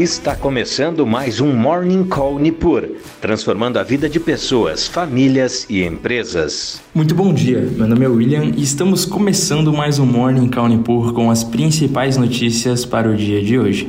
Está começando mais um Morning Call Nipur, transformando a vida de pessoas, famílias e empresas. Muito bom dia, meu nome é William e estamos começando mais um Morning Call Nipur com as principais notícias para o dia de hoje.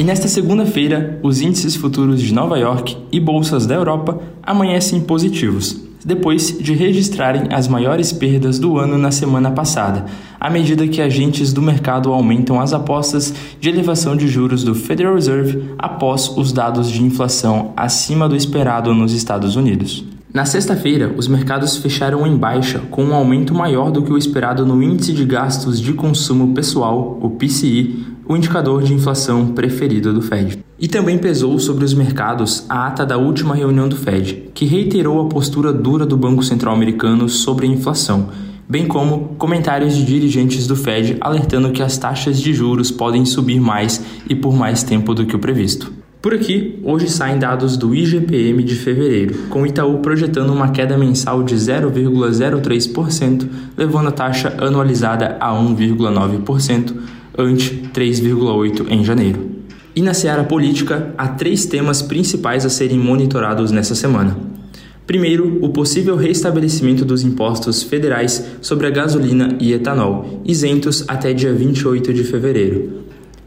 E nesta segunda-feira, os índices futuros de Nova York e bolsas da Europa amanhecem positivos, depois de registrarem as maiores perdas do ano na semana passada, à medida que agentes do mercado aumentam as apostas de elevação de juros do Federal Reserve após os dados de inflação acima do esperado nos Estados Unidos. Na sexta-feira, os mercados fecharam em baixa, com um aumento maior do que o esperado no Índice de Gastos de Consumo Pessoal, o PCI, o indicador de inflação preferido do Fed. E também pesou sobre os mercados a ata da última reunião do Fed, que reiterou a postura dura do Banco Central Americano sobre a inflação, bem como comentários de dirigentes do Fed alertando que as taxas de juros podem subir mais e por mais tempo do que o previsto. Por aqui, hoje saem dados do IGPM de fevereiro, com o Itaú projetando uma queda mensal de 0,03%, levando a taxa anualizada a 1,9%, ante 3,8% em janeiro. E na seara política, há três temas principais a serem monitorados nessa semana. Primeiro, o possível restabelecimento dos impostos federais sobre a gasolina e etanol, isentos até dia 28 de fevereiro.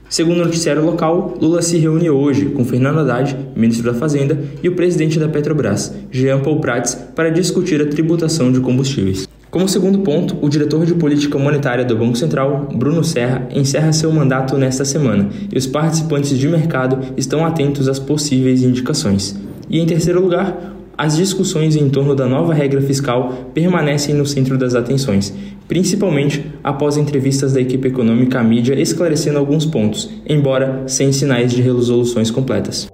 Segundo o noticiário local, Lula se reúne hoje com Fernando Haddad, ministro da Fazenda, e o presidente da Petrobras, Jean Paul Prats, para discutir a tributação de combustíveis. Como segundo ponto, o diretor de política monetária do Banco Central, Bruno Serra, encerra seu mandato nesta semana e os participantes de mercado estão atentos às possíveis indicações. E em terceiro lugar, as discussões em torno da nova regra fiscal permanecem no centro das atenções, principalmente após entrevistas da equipe econômica à mídia esclarecendo alguns pontos, embora sem sinais de resoluções completas.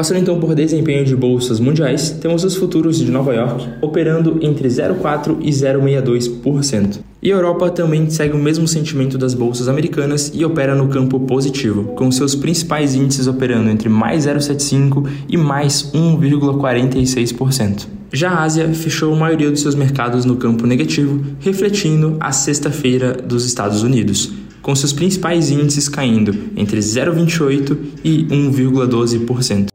Passando então por desempenho de bolsas mundiais, temos os futuros de Nova York operando entre 0,4% e 0,62%. E a Europa também segue o mesmo sentimento das bolsas americanas e opera no campo positivo, com seus principais índices operando entre mais 0,75% e mais 1,46%. Já a Ásia fechou a maioria dos seus mercados no campo negativo, refletindo a sexta-feira dos Estados Unidos, com seus principais índices caindo entre 0,28% e 1,12%.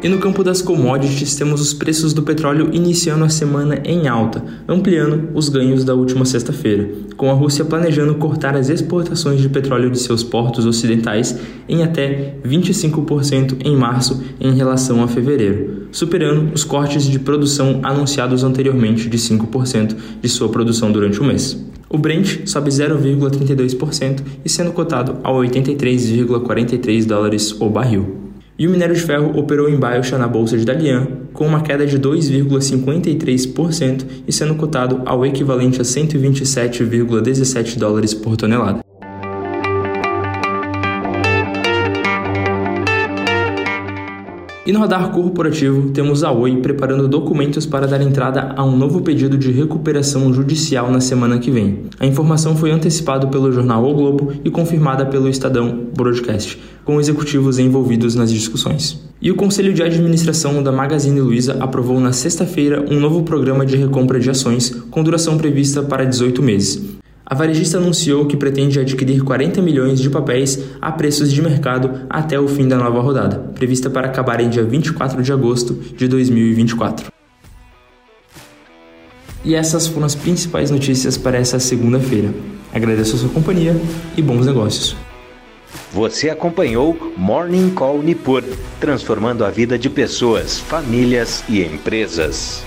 E no campo das commodities, temos os preços do petróleo iniciando a semana em alta, ampliando os ganhos da última sexta-feira, com a Rússia planejando cortar as exportações de petróleo de seus portos ocidentais em até 25% em março em relação a fevereiro, superando os cortes de produção anunciados anteriormente de 5% de sua produção durante o mês. O Brent sobe 0,32% e sendo cotado a 83,43 dólares o barril. E o minério de ferro operou em baixa na bolsa de Dalian, com uma queda de 2,53% e sendo cotado ao equivalente a 127,17 dólares por tonelada. E no radar corporativo, temos a Oi preparando documentos para dar entrada a um novo pedido de recuperação judicial na semana que vem. A informação foi antecipada pelo jornal O Globo e confirmada pelo Estadão Broadcast, com executivos envolvidos nas discussões. E o Conselho de Administração da Magazine Luiza aprovou na sexta-feira um novo programa de recompra de ações com duração prevista para 18 meses. A varejista anunciou que pretende adquirir 40 milhões de papéis a preços de mercado até o fim da nova rodada, prevista para acabar em dia 24 de agosto de 2024. E essas foram as principais notícias para essa segunda-feira. Agradeço a sua companhia e bons negócios. Você acompanhou Morning Call Nipur, transformando a vida de pessoas, famílias e empresas.